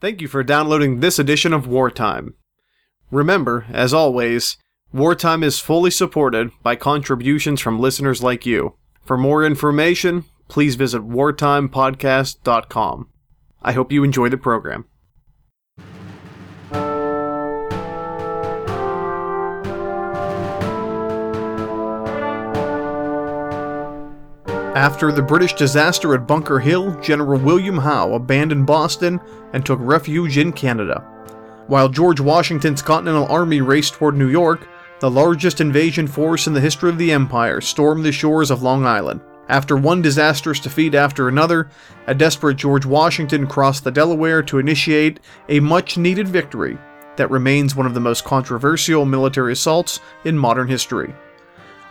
Thank you for downloading this edition of Wartime. Remember, as always, Wartime is fully supported by contributions from listeners like you. For more information, please visit wartimepodcast.com. I hope you enjoy the program. After the British disaster at Bunker Hill, General William Howe abandoned Boston and took refuge in Canada. While George Washington's Continental Army raced toward New York, the largest invasion force in the history of the Empire stormed the shores of Long Island. After one disastrous defeat after another, a desperate George Washington crossed the Delaware to initiate a much needed victory that remains one of the most controversial military assaults in modern history.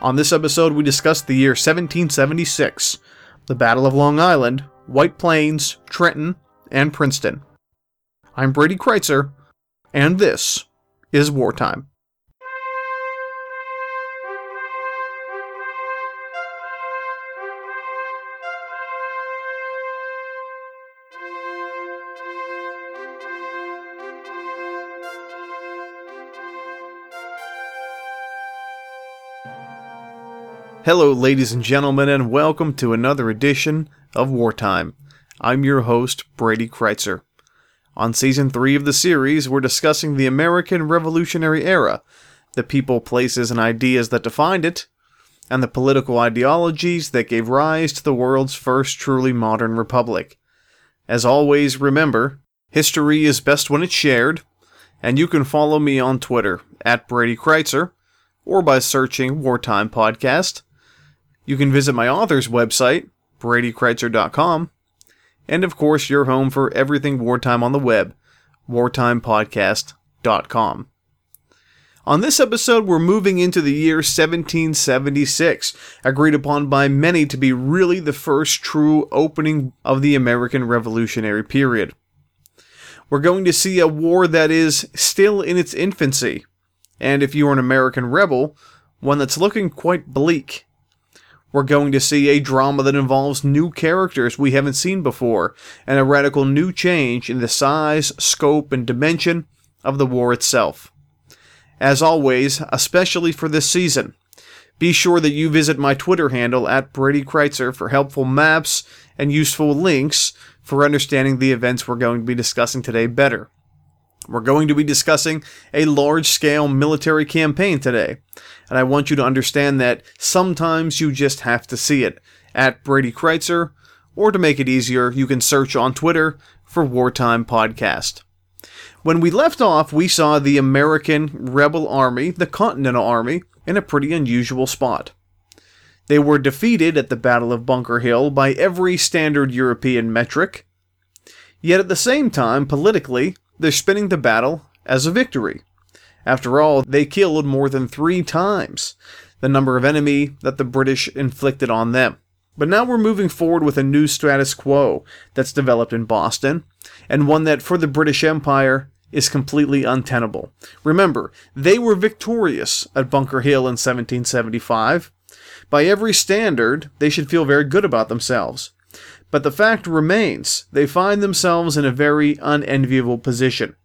On this episode, we discuss the year 1776, the Battle of Long Island, White Plains, Trenton, and Princeton. I'm Brady Crytzer, and this is Wartime. Hello, ladies and gentlemen, and welcome to another edition of Wartime. I'm your host, Brady Crytzer. On season 3 of the series, we're discussing the American Revolutionary Era, the people, places, and ideas that defined it, and the political ideologies that gave rise to the world's first truly modern republic. As always, remember, history is best when it's shared, and you can follow me on Twitter at Brady Crytzer or by searching Wartime Podcast. You can visit my author's website, bradycrytzer.com, and of course, your home for everything wartime on the web, wartimepodcast.com. On this episode, we're moving into the year 1776, agreed upon by many to be really the first true opening of the American Revolutionary period. We're going to see a war that is still in its infancy, and if you're an American rebel, one that's looking quite bleak. We're going to see a drama that involves new characters we haven't seen before, and a radical new change in the size, scope, and dimension of the war itself. As always, especially for this season, be sure that you visit my Twitter handle at Brady Crytzer for helpful maps and useful links for understanding the events we're going to be discussing today better. We're going to be discussing a large scale military campaign today, and I want you to understand that sometimes you just have to see it at Brady Crytzer, or to make it easier, you can search on Twitter for Wartime Podcast. When we left off, we saw the American Rebel Army, the Continental Army, in a pretty unusual spot. They were defeated at the Battle of Bunker Hill by every standard European metric, yet at the same time, politically, they're spinning the battle as a victory. After all, they killed more than three times the number of enemy that the British inflicted on them. But now we're moving forward with a new status quo that's developed in Boston, and one that for the British Empire is completely untenable. Remember, they were victorious at Bunker Hill in 1775. By every standard, they should feel very good about themselves. But the fact remains, they find themselves in a very unenviable position.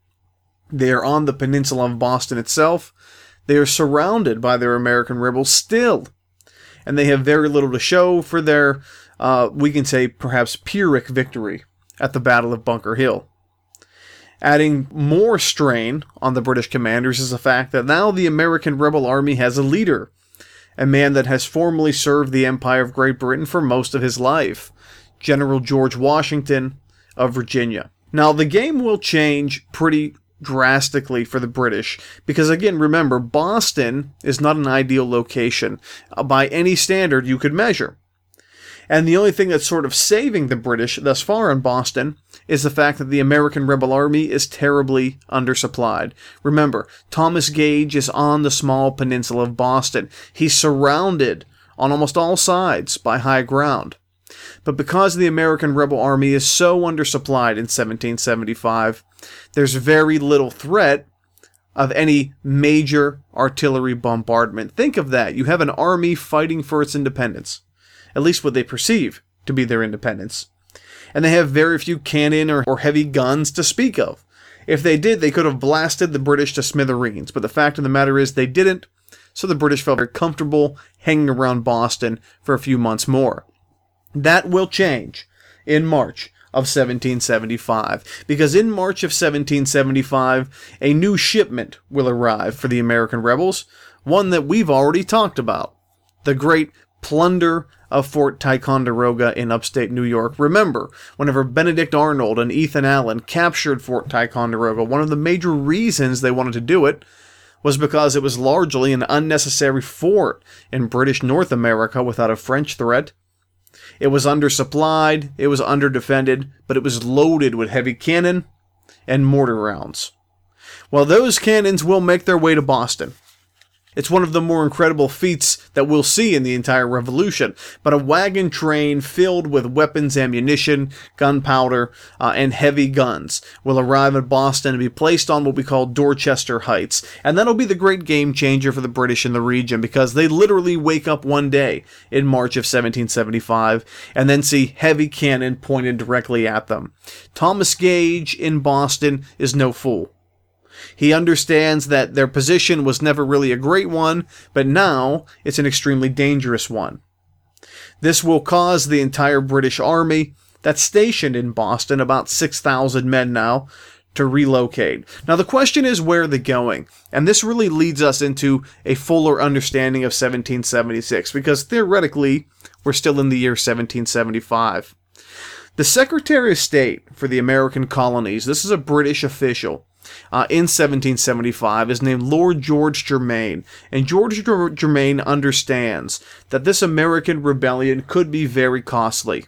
They are on the peninsula of Boston itself. They are surrounded by their American rebels still. And they have very little to show for their, uh, we can say, perhaps Pyrrhic victory at the Battle of Bunker Hill. Adding more strain on the British commanders is the fact that now the American rebel army has a leader, a man that has formerly served the Empire of Great Britain for most of his life, General George Washington of Virginia. Now, the game will change pretty drastically for the British because, again, remember, Boston is not an ideal location uh, by any standard you could measure. And the only thing that's sort of saving the British thus far in Boston is the fact that the American Rebel Army is terribly undersupplied. Remember, Thomas Gage is on the small peninsula of Boston. He's surrounded on almost all sides by high ground. But because the American rebel army is so undersupplied in 1775, there's very little threat of any major artillery bombardment. Think of that. You have an army fighting for its independence, at least what they perceive to be their independence. and they have very few cannon or, or heavy guns to speak of. If they did, they could have blasted the British to smithereens, but the fact of the matter is they didn't, so the British felt very comfortable hanging around Boston for a few months more. That will change in March of 1775, because in March of 1775, a new shipment will arrive for the American rebels, one that we've already talked about the great plunder of Fort Ticonderoga in upstate New York. Remember, whenever Benedict Arnold and Ethan Allen captured Fort Ticonderoga, one of the major reasons they wanted to do it was because it was largely an unnecessary fort in British North America without a French threat. It was undersupplied, it was underdefended, but it was loaded with heavy cannon and mortar rounds. Well, those cannons will make their way to Boston. It's one of the more incredible feats that we'll see in the entire revolution. But a wagon train filled with weapons, ammunition, gunpowder, uh, and heavy guns will arrive at Boston and be placed on what we call Dorchester Heights. And that'll be the great game changer for the British in the region because they literally wake up one day in March of 1775 and then see heavy cannon pointed directly at them. Thomas Gage in Boston is no fool. He understands that their position was never really a great one, but now it's an extremely dangerous one. This will cause the entire British army that's stationed in Boston, about 6,000 men now, to relocate. Now, the question is where are they going? And this really leads us into a fuller understanding of 1776, because theoretically, we're still in the year 1775. The Secretary of State for the American colonies, this is a British official, uh, in 1775 is named Lord George Germain, and George Germain understands that this American rebellion could be very costly.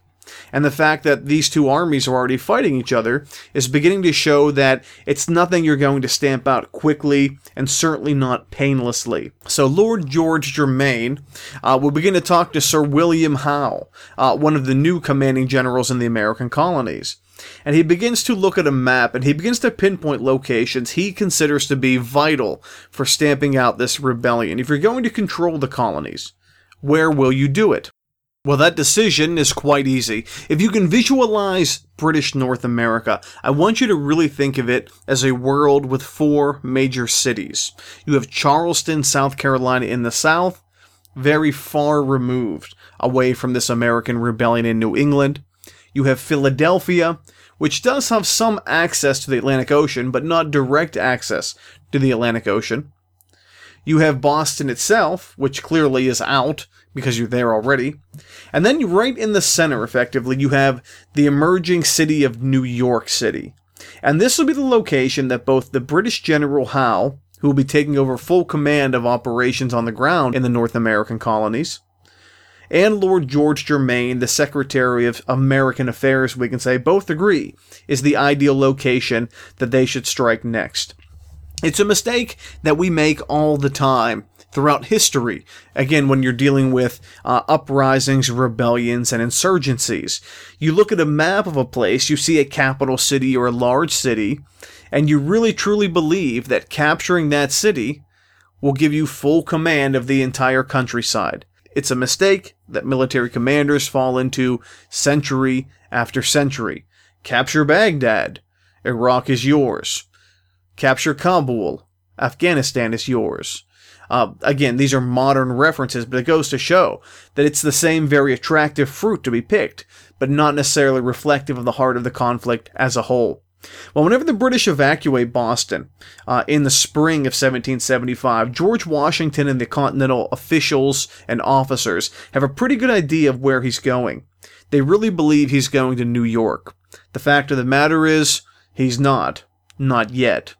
And the fact that these two armies are already fighting each other is beginning to show that it's nothing you're going to stamp out quickly and certainly not painlessly. So, Lord George Germain uh, will begin to talk to Sir William Howe, uh, one of the new commanding generals in the American colonies and he begins to look at a map and he begins to pinpoint locations he considers to be vital for stamping out this rebellion. If you're going to control the colonies, where will you do it? Well, that decision is quite easy. If you can visualize British North America, I want you to really think of it as a world with four major cities. You have Charleston, South Carolina in the south, very far removed away from this American rebellion in New England. You have Philadelphia, which does have some access to the Atlantic Ocean, but not direct access to the Atlantic Ocean. You have Boston itself, which clearly is out because you're there already. And then right in the center, effectively, you have the emerging city of New York City. And this will be the location that both the British General Howe, who will be taking over full command of operations on the ground in the North American colonies, and Lord George Germain, the Secretary of American Affairs, we can say, both agree is the ideal location that they should strike next. It's a mistake that we make all the time throughout history. Again, when you're dealing with uh, uprisings, rebellions, and insurgencies, you look at a map of a place, you see a capital city or a large city, and you really truly believe that capturing that city will give you full command of the entire countryside. It's a mistake that military commanders fall into century after century. Capture Baghdad. Iraq is yours. Capture Kabul. Afghanistan is yours. Uh, again, these are modern references, but it goes to show that it's the same very attractive fruit to be picked, but not necessarily reflective of the heart of the conflict as a whole. Well, whenever the British evacuate Boston uh, in the spring of 1775, George Washington and the Continental officials and officers have a pretty good idea of where he's going. They really believe he's going to New York. The fact of the matter is, he's not. Not yet.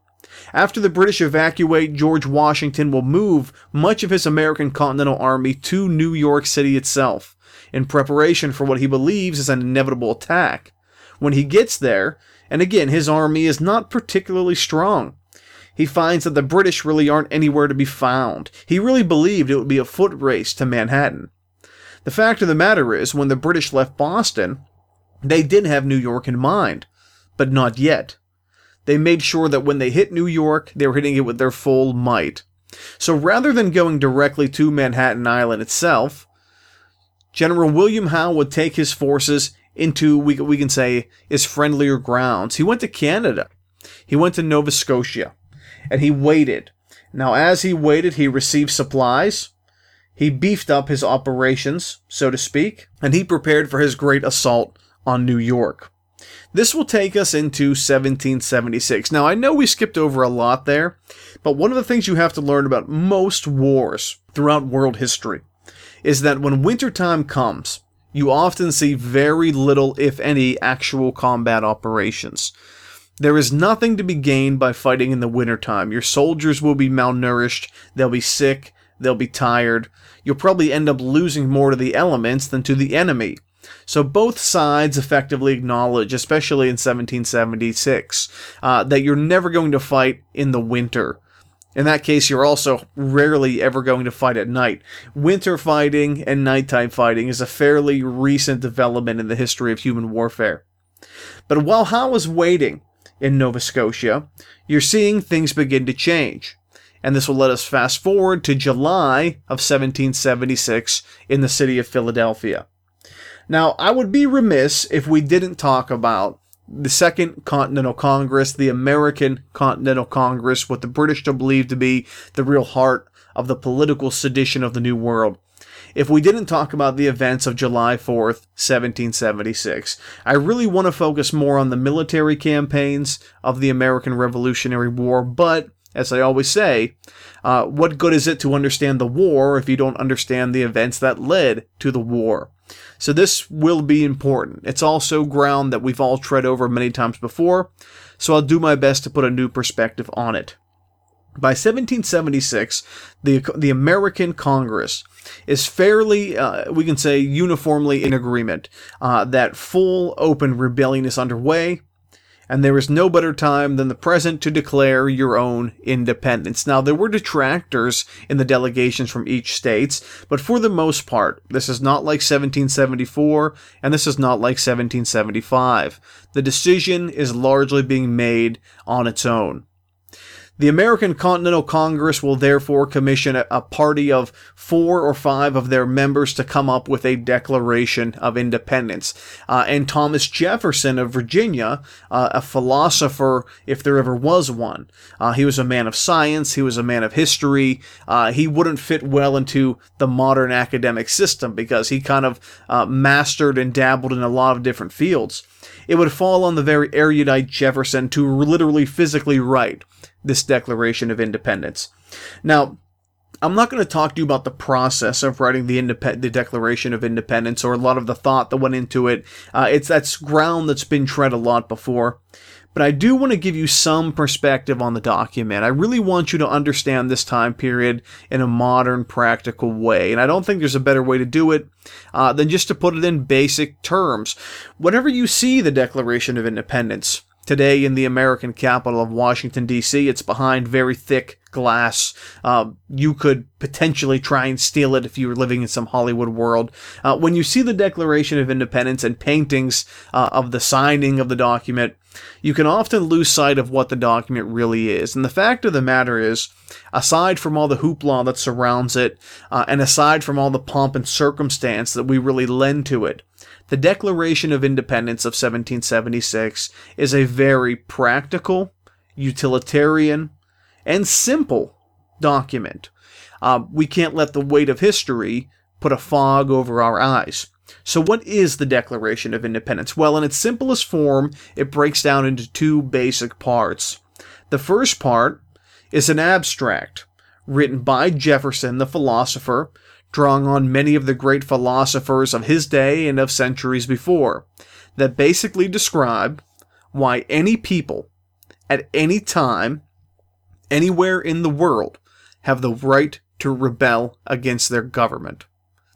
After the British evacuate, George Washington will move much of his American Continental Army to New York City itself, in preparation for what he believes is an inevitable attack. When he gets there, and again, his army is not particularly strong. He finds that the British really aren't anywhere to be found. He really believed it would be a foot race to Manhattan. The fact of the matter is, when the British left Boston, they did have New York in mind, but not yet. They made sure that when they hit New York, they were hitting it with their full might. So rather than going directly to Manhattan Island itself, General William Howe would take his forces into, we, we can say, is friendlier grounds. He went to Canada. He went to Nova Scotia. And he waited. Now, as he waited, he received supplies. He beefed up his operations, so to speak, and he prepared for his great assault on New York. This will take us into 1776. Now, I know we skipped over a lot there, but one of the things you have to learn about most wars throughout world history is that when wintertime comes, you often see very little, if any, actual combat operations. There is nothing to be gained by fighting in the wintertime. Your soldiers will be malnourished, they'll be sick, they'll be tired. You'll probably end up losing more to the elements than to the enemy. So both sides effectively acknowledge, especially in 1776, uh, that you're never going to fight in the winter. In that case, you're also rarely ever going to fight at night. Winter fighting and nighttime fighting is a fairly recent development in the history of human warfare. But while Howe was waiting in Nova Scotia, you're seeing things begin to change. And this will let us fast forward to July of 1776 in the city of Philadelphia. Now, I would be remiss if we didn't talk about the Second Continental Congress, the American Continental Congress, what the British believe to be the real heart of the political sedition of the New World. If we didn't talk about the events of July 4th, 1776, I really want to focus more on the military campaigns of the American Revolutionary War, but as I always say, uh, what good is it to understand the war if you don't understand the events that led to the war? So this will be important. It's also ground that we've all tread over many times before, so I'll do my best to put a new perspective on it. By 1776, the the American Congress is fairly, uh, we can say, uniformly in agreement uh, that full open rebellion is underway and there is no better time than the present to declare your own independence. Now, there were detractors in the delegations from each states, but for the most part, this is not like 1774, and this is not like 1775. The decision is largely being made on its own. The American Continental Congress will therefore commission a, party of four or five of their members to come up with a Declaration of Independence. Uh, and Thomas Jefferson of Virginia, uh, a philosopher, if there ever was one, uh, he was a man of science, he was a man of history. Uh, he wouldn't fit well into the modern academic system because he kind of uh, mastered and dabbled in a lot of different fields. It would fall on the very erudite Jefferson to literally physically write this Declaration of Independence. Now, I'm not going to talk to you about the process of writing the, indep- the Declaration of Independence or a lot of the thought that went into it. Uh, it's that's ground that's been tread a lot before. But I do want to give you some perspective on the document. I really want you to understand this time period in a modern, practical way. And I don't think there's a better way to do it uh, than just to put it in basic terms. Whenever you see the Declaration of Independence, Today in the American capital of Washington, D.C., it's behind very thick glass. Um, you could potentially try and steal it if you were living in some Hollywood world. Uh, when you see the Declaration of Independence and paintings uh, of the signing of the document, you can often lose sight of what the document really is. And the fact of the matter is, aside from all the hoopla that surrounds it, uh, and aside from all the pomp and circumstance that we really lend to it, the Declaration of Independence of 1776 is a very practical, utilitarian, and simple document. Uh, we can't let the weight of history put a fog over our eyes. So, what is the Declaration of Independence? Well, in its simplest form, it breaks down into two basic parts. The first part is an abstract written by Jefferson, the philosopher, drawing on many of the great philosophers of his day and of centuries before, that basically describe why any people, at any time, anywhere in the world, have the right to rebel against their government.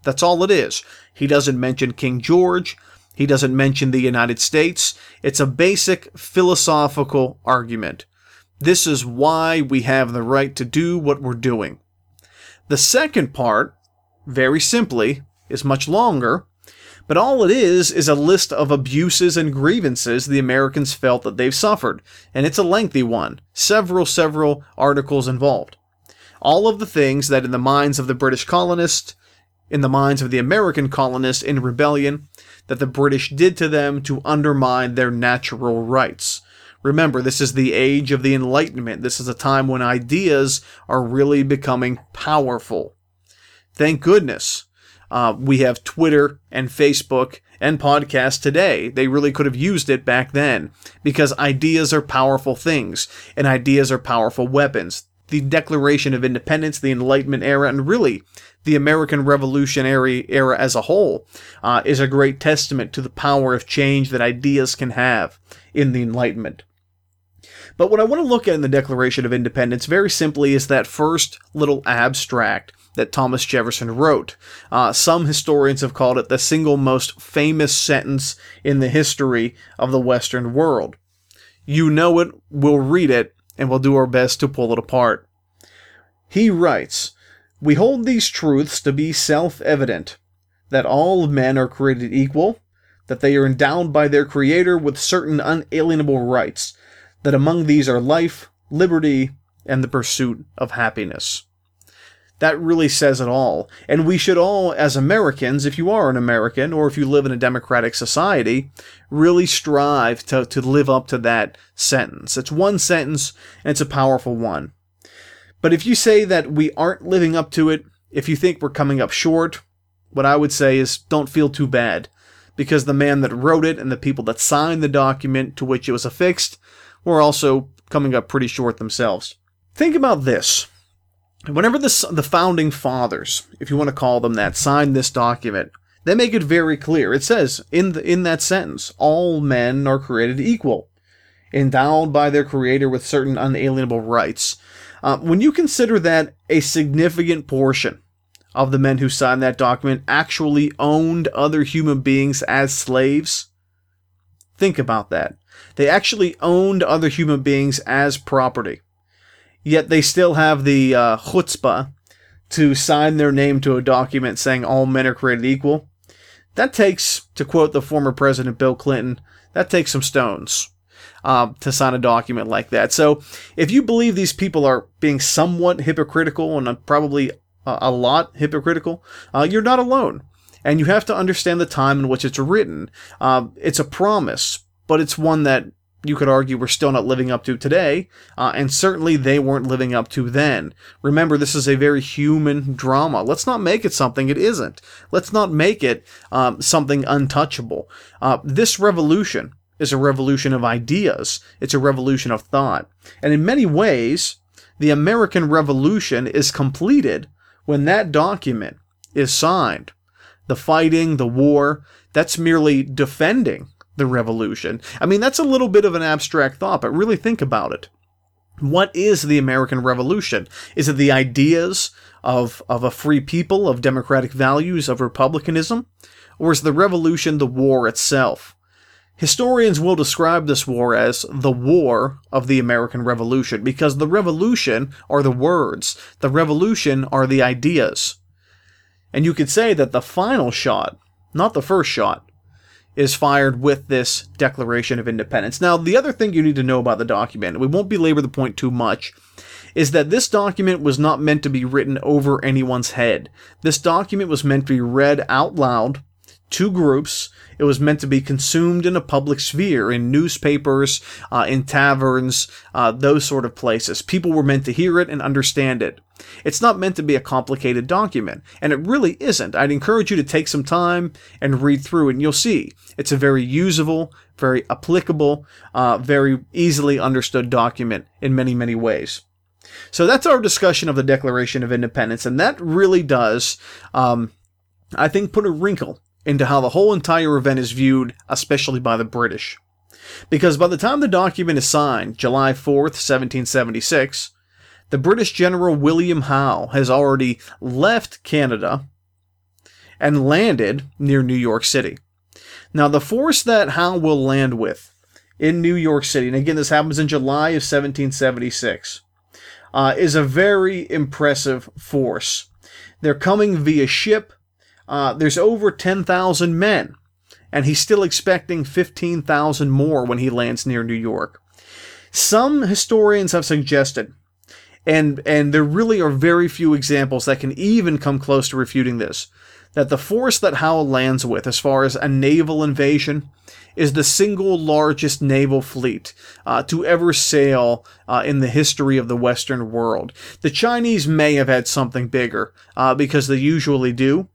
That's all it is. He doesn't mention King George. He doesn't mention the United States. It's a basic philosophical argument. This is why we have the right to do what we're doing. The second part very simply, is much longer, but all it is is a list of abuses and grievances the Americans felt that they've suffered, and it's a lengthy one, several, several articles involved. All of the things that, in the minds of the British colonists, in the minds of the American colonists in rebellion that the British did to them to undermine their natural rights. Remember, this is the age of the Enlightenment. This is a time when ideas are really becoming powerful. Thank goodness uh, we have Twitter and Facebook and podcasts today. They really could have used it back then because ideas are powerful things and ideas are powerful weapons. The Declaration of Independence, the Enlightenment era, and really the American Revolutionary era as a whole uh, is a great testament to the power of change that ideas can have in the Enlightenment. But what I want to look at in the Declaration of Independence very simply is that first little abstract that Thomas Jefferson wrote. Uh, some historians have called it the single most famous sentence in the history of the Western world. You know it, we'll read it, and we'll do our best to pull it apart. He writes, We hold these truths to be self evident that all men are created equal, that they are endowed by their Creator with certain unalienable rights, that among these are life, liberty, and the pursuit of happiness. That really says it all. And we should all, as Americans, if you are an American or if you live in a democratic society, really strive to, to live up to that sentence. It's one sentence and it's a powerful one. But if you say that we aren't living up to it, if you think we're coming up short, what I would say is don't feel too bad. Because the man that wrote it and the people that signed the document to which it was affixed were also coming up pretty short themselves. Think about this whenever the, the founding fathers, if you want to call them that, signed this document, they make it very clear. It says in the, in that sentence, all men are created equal, endowed by their creator with certain unalienable rights. Uh, when you consider that a significant portion of the men who signed that document actually owned other human beings as slaves, think about that. They actually owned other human beings as property yet they still have the uh, chutzpah to sign their name to a document saying all men are created equal. That takes, to quote the former president Bill Clinton, that takes some stones uh, to sign a document like that. So if you believe these people are being somewhat hypocritical and probably a lot hypocritical, uh, you're not alone. And you have to understand the time in which it's written. Uh, it's a promise, but it's one that you could argue we're still not living up to today, uh, and certainly they weren't living up to then. Remember, this is a very human drama. Let's not make it something it isn't. Let's not make it um, something untouchable. Uh, this revolution is a revolution of ideas. It's a revolution of thought. And in many ways, the American Revolution is completed when that document is signed. The fighting, the war, that's merely defending the revolution. I mean, that's a little bit of an abstract thought, but really think about it. What is the American Revolution? Is it the ideas of, of a free people, of democratic values, of republicanism? Or is the revolution the war itself? Historians will describe this war as the war of the American Revolution because the revolution are the words, the revolution are the ideas. And you could say that the final shot, not the first shot, is fired with this Declaration of Independence. Now, the other thing you need to know about the document, we won't belabor the point too much, is that this document was not meant to be written over anyone's head. This document was meant to be read out loud to groups. It was meant to be consumed in a public sphere, in newspapers, uh, in taverns, uh, those sort of places. People were meant to hear it and understand it. It's not meant to be a complicated document, and it really isn't. I'd encourage you to take some time and read through and you'll see it's a very usable, very applicable, uh, very easily understood document in many, many ways. So that's our discussion of the Declaration of Independence, and that really does, um, I think, put a wrinkle into how the whole entire event is viewed, especially by the British. Because by the time the document is signed, July 4th, 1776, the British General William Howe has already left Canada and landed near New York City. Now, the force that Howe will land with in New York City, and again, this happens in July of 1776, uh, is a very impressive force. They're coming via ship. Uh, there's over 10,000 men, and he's still expecting 15,000 more when he lands near New York. Some historians have suggested and and there really are very few examples that can even come close to refuting this that the force that Howe lands with, as far as a naval invasion, is the single largest naval fleet uh, to ever sail uh, in the history of the Western world. The Chinese may have had something bigger uh, because they usually do.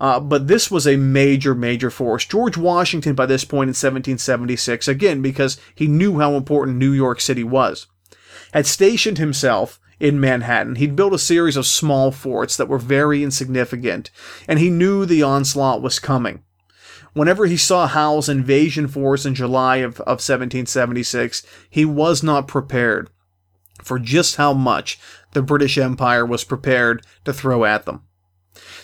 Uh, but this was a major, major force. George Washington, by this point in 1776, again, because he knew how important New York City was, had stationed himself in Manhattan. He'd built a series of small forts that were very insignificant, and he knew the onslaught was coming. Whenever he saw Howe's invasion force in July of, of 1776, he was not prepared for just how much the British Empire was prepared to throw at them.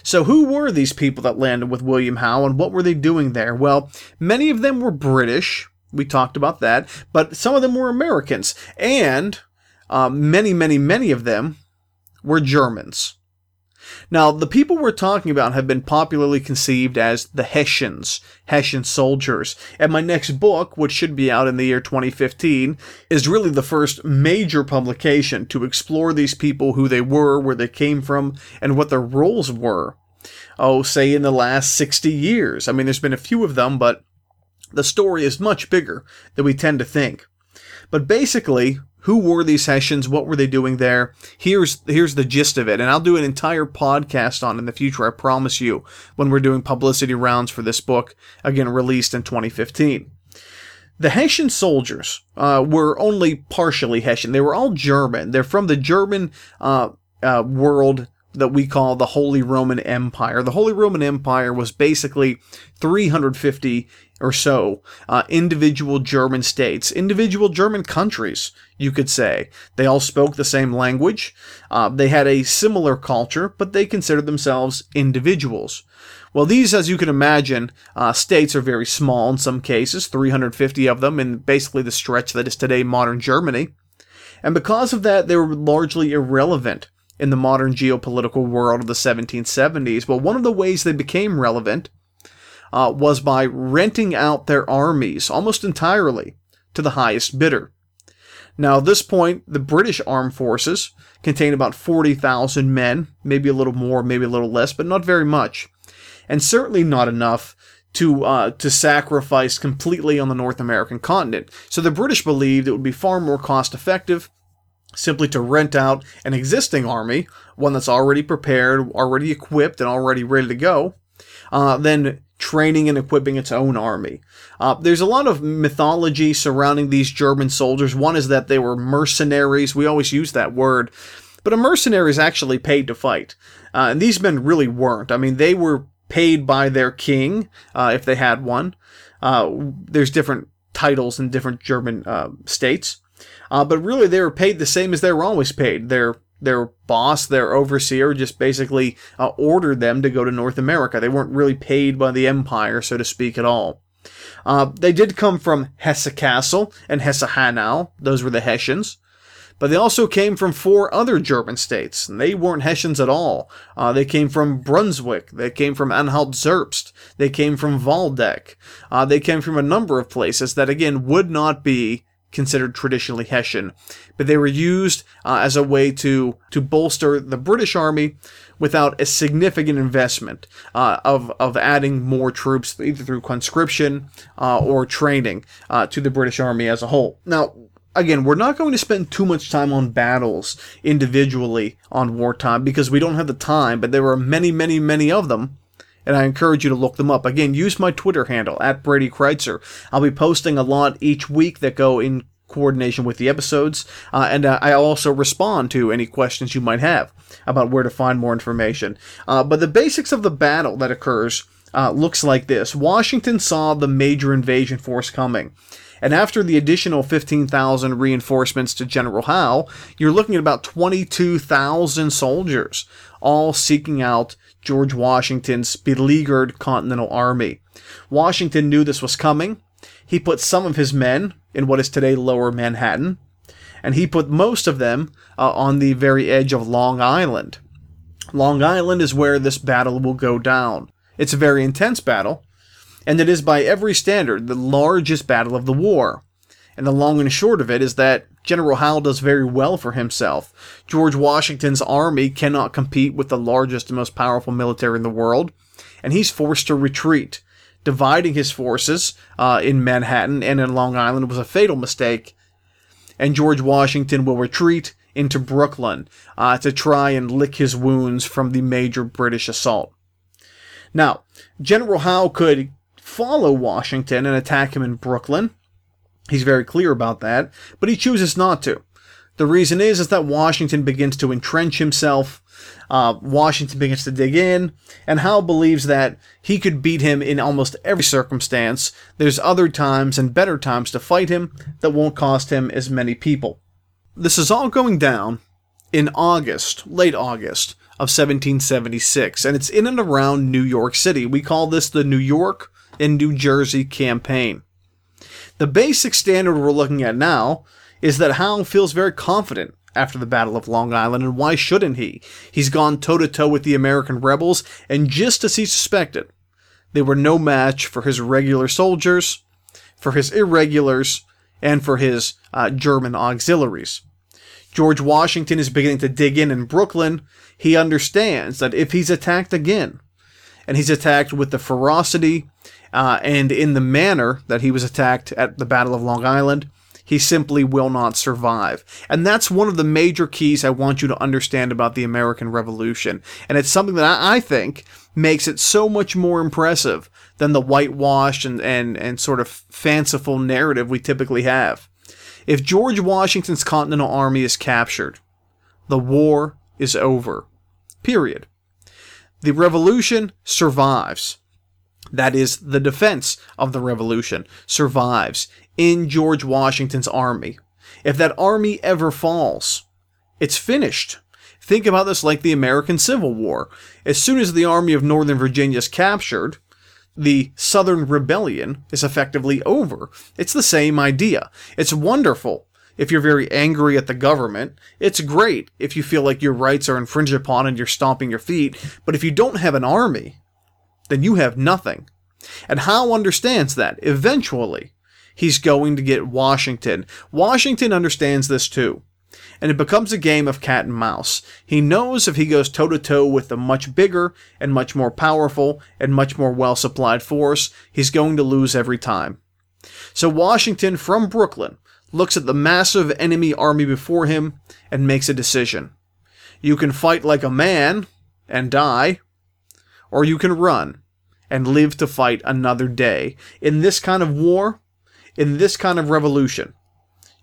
So, who were these people that landed with William Howe and what were they doing there? Well, many of them were British. We talked about that. But some of them were Americans. And uh, many, many, many of them were Germans. Now, the people we're talking about have been popularly conceived as the Hessians, Hessian soldiers, and my next book, which should be out in the year 2015, is really the first major publication to explore these people, who they were, where they came from, and what their roles were. Oh, say in the last 60 years. I mean, there's been a few of them, but the story is much bigger than we tend to think. But basically, who were these Hessians? What were they doing there? Here's here's the gist of it, and I'll do an entire podcast on in the future. I promise you, when we're doing publicity rounds for this book, again released in 2015. The Hessian soldiers uh, were only partially Hessian. They were all German. They're from the German uh, uh, world that we call the Holy Roman Empire. The Holy Roman Empire was basically 350 or so uh, individual German states, individual German countries, you could say. They all spoke the same language. Uh, they had a similar culture, but they considered themselves individuals. Well, these, as you can imagine, uh, states are very small in some cases, 350 of them in basically the stretch that is today modern Germany. And because of that, they were largely irrelevant in the modern geopolitical world of the 1770s. Well, one of the ways they became relevant uh, was by renting out their armies almost entirely to the highest bidder. Now, at this point, the British armed forces contained about 40,000 men, maybe a little more, maybe a little less, but not very much. And certainly not enough to uh, to sacrifice completely on the North American continent. So the British believed it would be far more cost effective simply to rent out an existing army, one that's already prepared, already equipped, and already ready to go, uh, than training and equipping its own army. Uh, there's a lot of mythology surrounding these German soldiers. One is that they were mercenaries. We always use that word. But a mercenary is actually paid to fight. Uh, and these men really weren't. I mean, they were paid by their king, uh, if they had one. Uh, there's different titles in different German uh, states. Uh, but really, they were paid the same as they were always paid. Their their boss, their overseer, just basically uh, ordered them to go to North America. They weren't really paid by the empire, so to speak, at all. Uh, they did come from Hesse Cassel and Hesse Hanau. Those were the Hessians. But they also came from four other German states, and they weren't Hessians at all. Uh, they came from Brunswick. They came from Anhalt-Zerbst. They came from Waldeck. Uh, they came from a number of places that, again, would not be considered traditionally Hessian, but they were used uh, as a way to to bolster the British Army without a significant investment uh, of of adding more troops either through conscription uh, or training uh, to the British Army as a whole. Now. Again, we're not going to spend too much time on battles individually on wartime because we don't have the time, but there are many, many, many of them and I encourage you to look them up. Again, use my Twitter handle at Brady Crytzer. I'll be posting a lot each week that go in coordination with the episodes, uh, and uh, I also respond to any questions you might have about where to find more information. Uh, but the basics of the battle that occurs uh, looks like this: Washington saw the major invasion force coming. And after the additional 15,000 reinforcements to General Howe, you're looking at about 22,000 soldiers, all seeking out George Washington's beleaguered Continental Army. Washington knew this was coming. He put some of his men in what is today lower Manhattan, and he put most of them uh, on the very edge of Long Island. Long Island is where this battle will go down. It's a very intense battle, and it is by every standard the largest battle of the war. And the long and short of it is that General Howe does very well for himself. George Washington's army cannot compete with the largest and most powerful military in the world, and he's forced to retreat. Dividing his forces uh, in Manhattan and in Long Island was a fatal mistake, and George Washington will retreat into Brooklyn uh, to try and lick his wounds from the major British assault. Now, General Howe could follow Washington and attack him in Brooklyn. He's very clear about that, but he chooses not to. The reason is is that Washington begins to entrench himself. Uh, Washington begins to dig in, and Howe believes that he could beat him in almost every circumstance. There's other times and better times to fight him that won't cost him as many people. This is all going down in August, late August of 1776, and it's in and around New York City. We call this the New York and New Jersey campaign. The basic standard we're looking at now is that Howe feels very confident after the Battle of Long Island, and why shouldn't he? He's gone toe to toe with the American rebels, and just as he suspected, they were no match for his regular soldiers, for his irregulars, and for his uh, German auxiliaries. George Washington is beginning to dig in in Brooklyn. He understands that if he's attacked again, and he's attacked with the ferocity uh, and in the manner that he was attacked at the Battle of Long Island, he simply will not survive. And that's one of the major keys I want you to understand about the American Revolution. And it's something that I think makes it so much more impressive than the whitewashed and, and, and sort of fanciful narrative we typically have. If George Washington's Continental Army is captured, the war is over. Period. The revolution survives. That is, the defense of the revolution survives in George Washington's army. If that army ever falls, it's finished. Think about this like the American Civil War. As soon as the Army of Northern Virginia is captured, the Southern Rebellion is effectively over. It's the same idea. It's wonderful if you're very angry at the government. It's great if you feel like your rights are infringed upon and you're stomping your feet. But if you don't have an army, then you have nothing. And Howe understands that eventually he's going to get Washington. Washington understands this too. And it becomes a game of cat and mouse. He knows if he goes toe to toe with a much bigger and much more powerful and much more well supplied force, he's going to lose every time. So Washington from Brooklyn looks at the massive enemy army before him and makes a decision. You can fight like a man and die, or you can run and live to fight another day. In this kind of war, in this kind of revolution,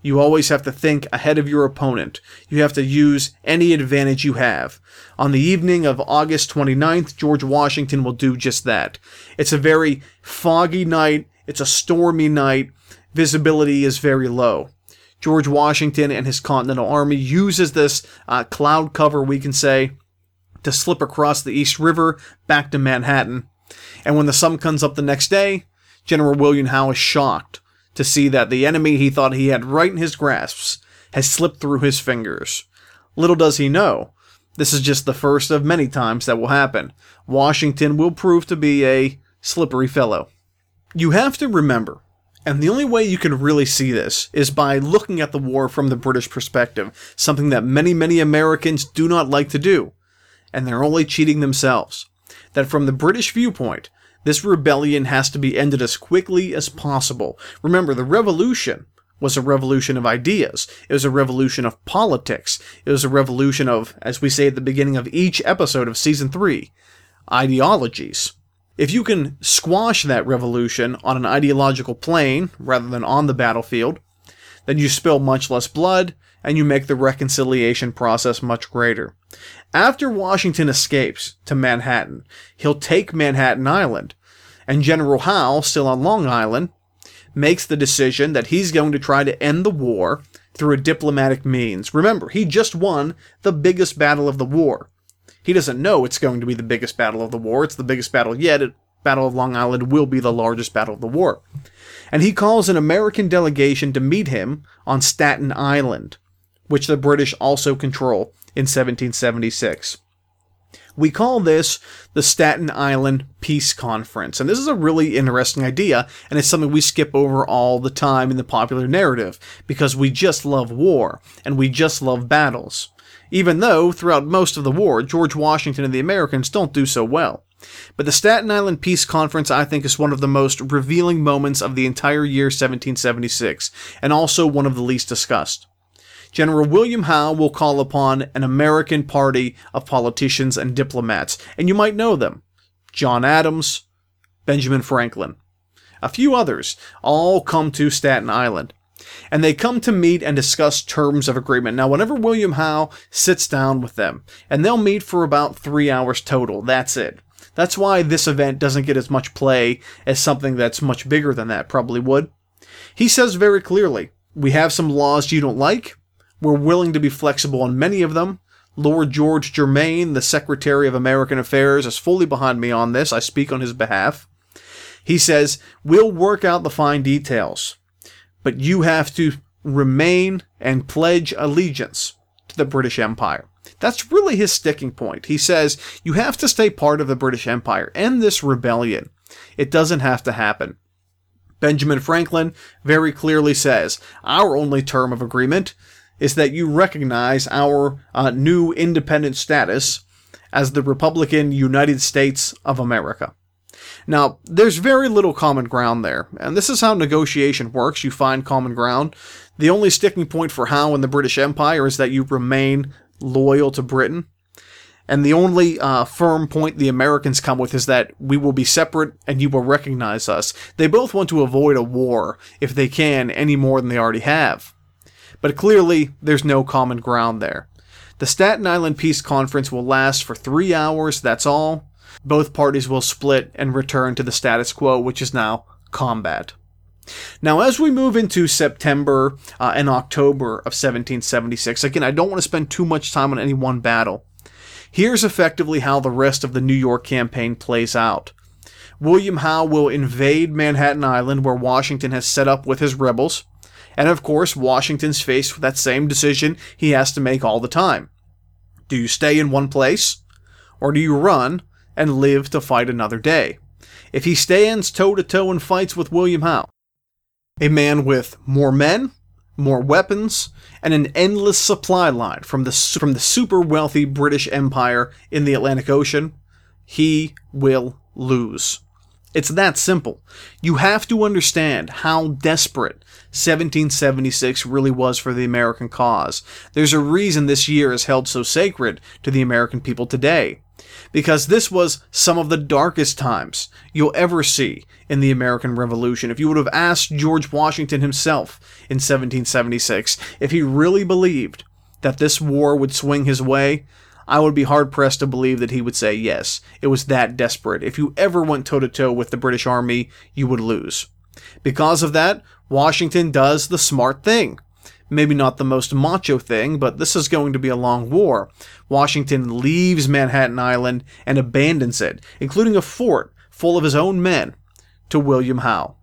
you always have to think ahead of your opponent. You have to use any advantage you have. On the evening of August 29th, George Washington will do just that. It's a very foggy night, it's a stormy night, visibility is very low. George Washington and his Continental Army uses this uh, cloud cover, we can say, to slip across the East River back to Manhattan. And when the sun comes up the next day, General William Howe is shocked to see that the enemy he thought he had right in his grasps has slipped through his fingers. Little does he know, this is just the first of many times that will happen. Washington will prove to be a slippery fellow. You have to remember, and the only way you can really see this is by looking at the war from the British perspective, something that many, many Americans do not like to do, and they're only cheating themselves. That from the British viewpoint, this rebellion has to be ended as quickly as possible. Remember, the revolution was a revolution of ideas. It was a revolution of politics. It was a revolution of, as we say at the beginning of each episode of season three, ideologies. If you can squash that revolution on an ideological plane rather than on the battlefield, then you spill much less blood and you make the reconciliation process much greater. After Washington escapes to Manhattan, he'll take Manhattan Island, and General Howe, still on Long Island, makes the decision that he's going to try to end the war through a diplomatic means. Remember, he just won the biggest battle of the war. He doesn't know it's going to be the biggest battle of the war. It's the biggest battle yet. Battle of Long Island will be the largest battle of the war. And he calls an American delegation to meet him on Staten Island, which the British also control in 1776. We call this the Staten Island Peace Conference. And this is a really interesting idea, and it's something we skip over all the time in the popular narrative because we just love war and we just love battles. Even though, throughout most of the war, George Washington and the Americans don't do so well. But the Staten Island Peace Conference, I think, is one of the most revealing moments of the entire year 1776, and also one of the least discussed. General William Howe will call upon an American party of politicians and diplomats, and you might know them John Adams, Benjamin Franklin, a few others, all come to Staten Island. And they come to meet and discuss terms of agreement. Now, whenever William Howe sits down with them, and they'll meet for about three hours total, that's it. That's why this event doesn't get as much play as something that's much bigger than that probably would. He says very clearly, we have some laws you don't like. We're willing to be flexible on many of them. Lord George Germain, the Secretary of American Affairs, is fully behind me on this. I speak on his behalf. He says, We'll work out the fine details, but you have to remain and pledge allegiance to the British Empire. That's really his sticking point. He says, You have to stay part of the British Empire. End this rebellion. It doesn't have to happen. Benjamin Franklin very clearly says, Our only term of agreement is that you recognize our uh, new independent status as the Republican United States of America. Now, there's very little common ground there, and this is how negotiation works. You find common ground. The only sticking point for Howe in the British Empire is that you remain loyal to Britain. And the only uh, firm point the Americans come with is that we will be separate and you will recognize us. They both want to avoid a war, if they can, any more than they already have. But clearly, there's no common ground there. The Staten Island Peace Conference will last for three hours, that's all both parties will split and return to the status quo, which is now combat. Now, as we move into September uh, and October of 1776, again, I don't want to spend too much time on any one battle. Here's effectively how the rest of the New York campaign plays out. William Howe will invade Manhattan Island, where Washington has set up with his rebels. And of course, Washington's faced with that same decision he has to make all the time. Do you stay in one place? Or do you run and live to fight another day. If he stands toe to toe and fights with William Howe, a man with more men, more weapons, and an endless supply line from the from the super wealthy British Empire in the Atlantic Ocean, he will lose. It's that simple. You have to understand how desperate 1776 really was for the American cause. There's a reason this year is held so sacred to the American people today because this was some of the darkest times you'll ever see in the American Revolution. If you would have asked George Washington himself in 1776 if he really believed that this war would swing his way, I would be hard pressed to believe that he would say yes. It was that desperate. If you ever went toe to toe with the British Army, you would lose. Because of that, Washington does the smart thing. Maybe not the most macho thing, but this is going to be a long war. Washington leaves Manhattan Island and abandons it, including a fort full of his own men, to William Howe.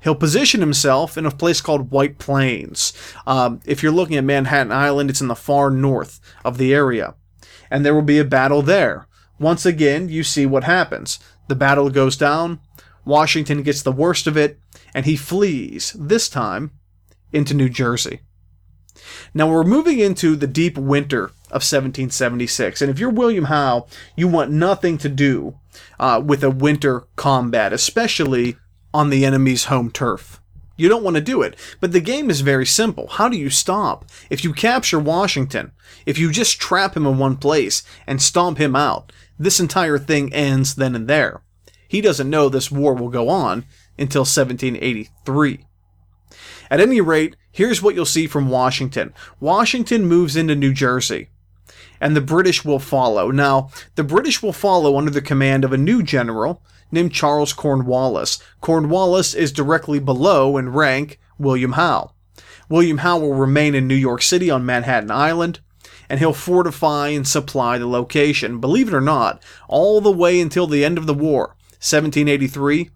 He'll position himself in a place called White Plains. Um, if you're looking at Manhattan Island, it's in the far north of the area. And there will be a battle there. Once again, you see what happens. The battle goes down, Washington gets the worst of it, and he flees, this time, into New Jersey. Now we're moving into the deep winter of 1776, and if you're William Howe, you want nothing to do uh, with a winter combat, especially on the enemy's home turf. You don't want to do it. But the game is very simple. How do you stop? If you capture Washington, if you just trap him in one place and stomp him out, this entire thing ends then and there. He doesn't know this war will go on until 1783. At any rate, here's what you'll see from Washington. Washington moves into New Jersey, and the British will follow. Now, the British will follow under the command of a new general named Charles Cornwallis. Cornwallis is directly below in rank William Howe. William Howe will remain in New York City on Manhattan Island, and he'll fortify and supply the location. Believe it or not, all the way until the end of the war, 1783,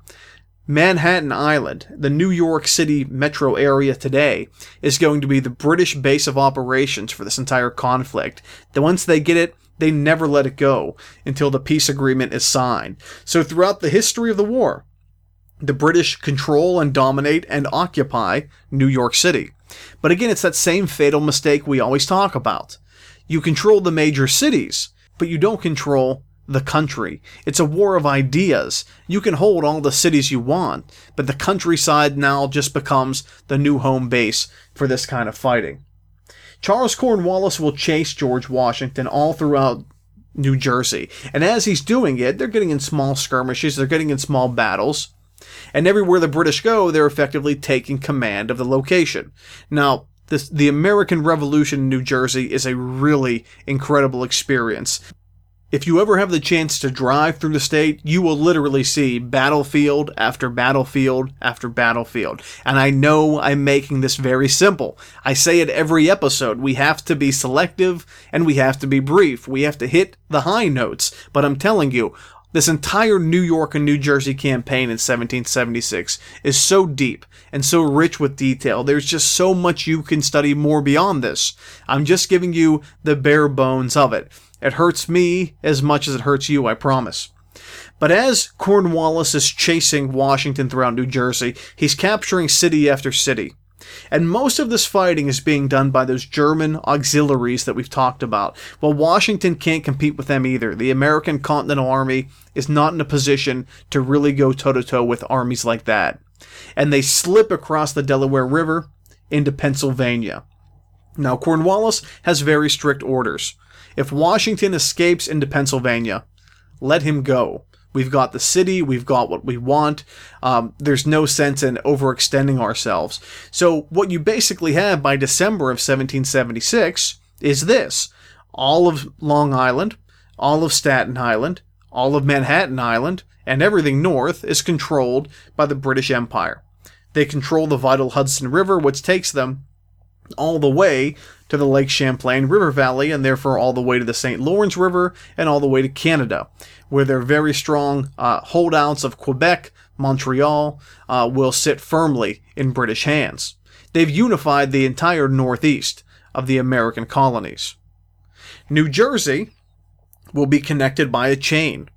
Manhattan Island, the New York City metro area today, is going to be the British base of operations for this entire conflict. Then once they get it, they never let it go until the peace agreement is signed. So throughout the history of the war, the British control and dominate and occupy New York City. But again, it's that same fatal mistake we always talk about. You control the major cities, but you don't control the country. It's a war of ideas. You can hold all the cities you want, but the countryside now just becomes the new home base for this kind of fighting. Charles Cornwallis will chase George Washington all throughout New Jersey. And as he's doing it, they're getting in small skirmishes, they're getting in small battles. And everywhere the British go, they're effectively taking command of the location. Now, this, the American Revolution in New Jersey is a really incredible experience. If you ever have the chance to drive through the state, you will literally see battlefield after battlefield after battlefield. And I know I'm making this very simple. I say it every episode. We have to be selective and we have to be brief. We have to hit the high notes. But I'm telling you, this entire New York and New Jersey campaign in 1776 is so deep and so rich with detail. There's just so much you can study more beyond this. I'm just giving you the bare bones of it. It hurts me as much as it hurts you, I promise. But as Cornwallis is chasing Washington throughout New Jersey, he's capturing city after city. And most of this fighting is being done by those German auxiliaries that we've talked about. Well, Washington can't compete with them either. The American Continental Army is not in a position to really go toe to toe with armies like that. And they slip across the Delaware River into Pennsylvania. Now, Cornwallis has very strict orders. If Washington escapes into Pennsylvania, let him go. We've got the city, we've got what we want. Um, there's no sense in overextending ourselves. So, what you basically have by December of 1776 is this all of Long Island, all of Staten Island, all of Manhattan Island, and everything north is controlled by the British Empire. They control the vital Hudson River, which takes them all the way to the Lake Champlain River Valley and therefore all the way to the St. Lawrence River and all the way to Canada, where their very strong uh, holdouts of Quebec, Montreal, uh, will sit firmly in British hands. They've unified the entire northeast of the American colonies. New Jersey will be connected by a chain.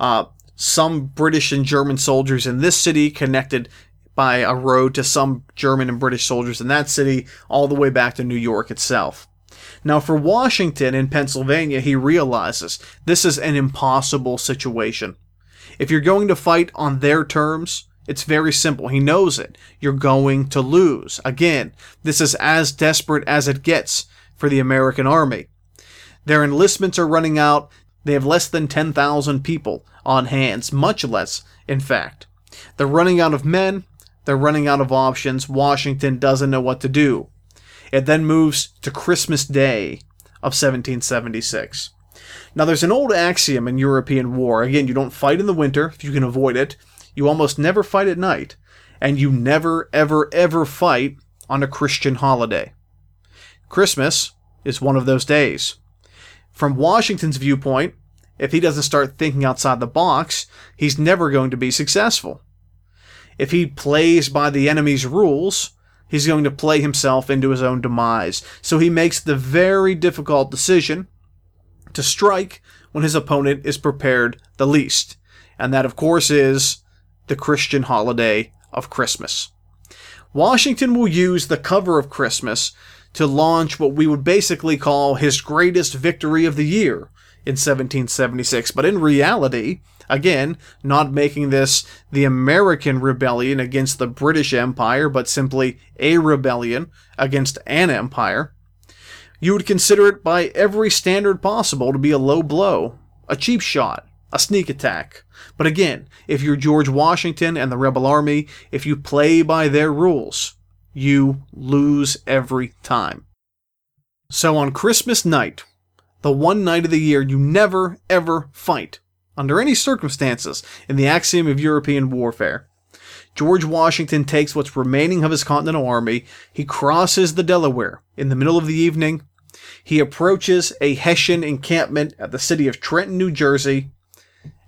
Uh, some British and German soldiers in this city connected by a road to some German and British soldiers in that city, all the way back to New York itself. Now, for Washington in Pennsylvania, he realizes this is an impossible situation. If you're going to fight on their terms, it's very simple. He knows it. You're going to lose. Again, this is as desperate as it gets for the American Army. Their enlistments are running out. They have less than 10,000 people on hands, much less, in fact. They're running out of men, they're running out of options. Washington doesn't know what to do. It then moves to Christmas Day of 1776. Now, there's an old axiom in European war. Again, you don't fight in the winter if you can avoid it. You almost never fight at night. And you never, ever, ever fight on a Christian holiday. Christmas is one of those days. From Washington's viewpoint, if he doesn't start thinking outside the box, he's never going to be successful if he plays by the enemy's rules, he's going to play himself into his own demise. So he makes the very difficult decision to strike when his opponent is prepared the least. And that, of course, is the Christian holiday of Christmas. Washington will use the cover of Christmas to launch what we would basically call his greatest victory of the year in 1776. But in reality, Again, not making this the American rebellion against the British Empire, but simply a rebellion against an empire. You would consider it by every standard possible to be a low blow, a cheap shot, a sneak attack. But again, if you're George Washington and the rebel army, if you play by their rules, you lose every time. So on Christmas night, the one night of the year you never ever fight, under any circumstances, in the axiom of European warfare. George Washington takes what's remaining of his Continental Army. He crosses the Delaware in the middle of the evening. He approaches a Hessian encampment at the city of Trenton, New Jersey,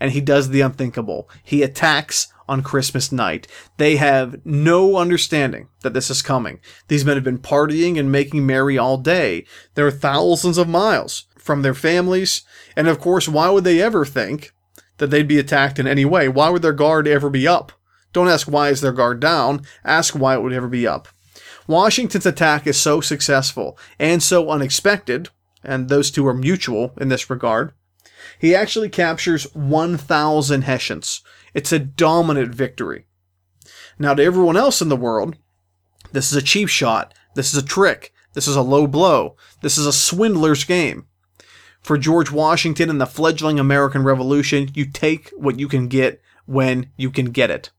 and he does the unthinkable. He attacks on Christmas night. They have no understanding that this is coming. These men have been partying and making merry all day. They're thousands of miles from their families, and of course, why would they ever think that they'd be attacked in any way. Why would their guard ever be up? Don't ask why is their guard down, ask why it would ever be up. Washington's attack is so successful and so unexpected, and those two are mutual in this regard, He actually captures 1,000 Hessians. It's a dominant victory. Now, to everyone else in the world, this is a cheap shot. This is a trick. This is a low blow. This is a swindler's game. For George Washington and the fledgling American Revolution, you take what you can get when you can get it.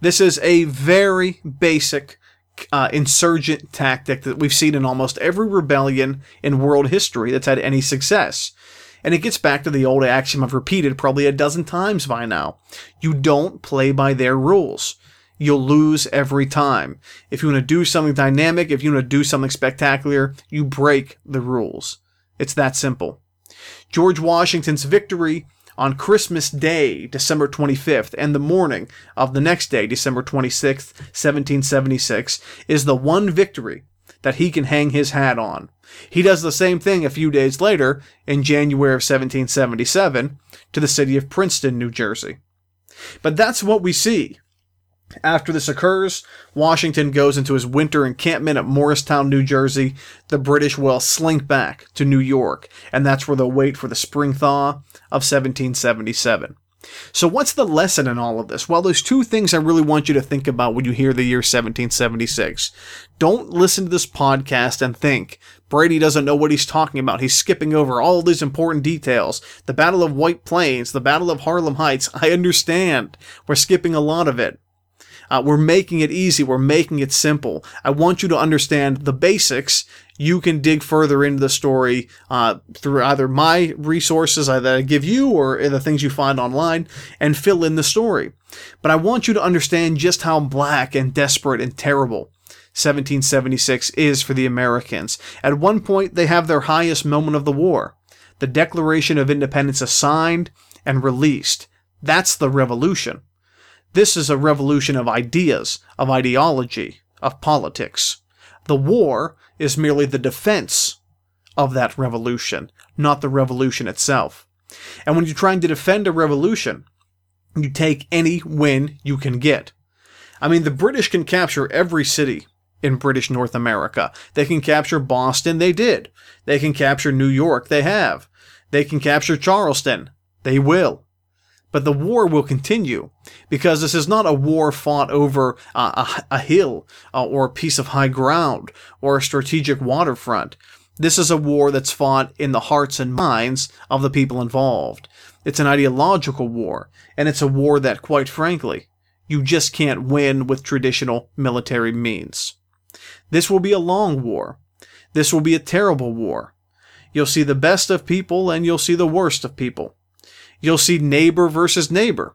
This is a very basic uh, insurgent tactic that we've seen in almost every rebellion in world history that's had any success. And it gets back to the old axiom I've repeated probably a dozen times by now. You don't play by their rules. You'll lose every time. If you want to do something dynamic, if you want to do something spectacular, you break the rules. It's that simple. George Washington's victory on Christmas Day, December 25th, and the morning of the next day, December 26th, 1776, is the one victory that he can hang his hat on. He does the same thing a few days later, in January of 1777, to the city of Princeton, New Jersey. But that's what we see. After this occurs, Washington goes into his winter encampment at Morristown, New Jersey. The British will slink back to New York, and that's where they'll wait for the spring thaw of 1777. So, what's the lesson in all of this? Well, there's two things I really want you to think about when you hear the year 1776. Don't listen to this podcast and think Brady doesn't know what he's talking about. He's skipping over all these important details. The Battle of White Plains, the Battle of Harlem Heights. I understand. We're skipping a lot of it. Uh, we're making it easy. We're making it simple. I want you to understand the basics. You can dig further into the story uh, through either my resources that I give you or the things you find online and fill in the story. But I want you to understand just how black and desperate and terrible 1776 is for the Americans. At one point, they have their highest moment of the war. The Declaration of Independence is signed and released. That's the revolution. This is a revolution of ideas, of ideology, of politics. The war is merely the defense of that revolution, not the revolution itself. And when you're trying to defend a revolution, you take any win you can get. I mean, the British can capture every city in British North America. They can capture Boston, they did. They can capture New York, they have. They can capture Charleston, they will. But the war will continue because this is not a war fought over a, a, hill uh, or a piece of high ground or a strategic waterfront. This is a war that's fought in the hearts and minds of the people involved. It's an ideological war, and it's a war that, quite frankly, you just can't win with traditional military means. This will be a long war. This will be a terrible war. You'll see the best of people and you'll see the worst of people. You'll see neighbor versus neighbor.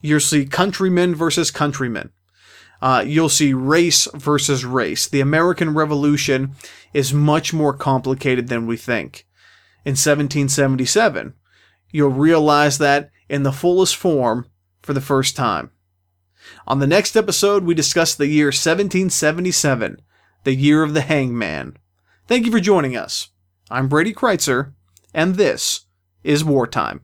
You'll see countrymen versus countrymen. Uh, you'll see race versus race. The American Revolution is much more complicated than we think. In 1777, you'll realize that in the fullest form for the first time. On the next episode, we discuss the year 1777, the year of the hangman. Thank you for joining us. I'm Brady Crytzer, and this is Wartime.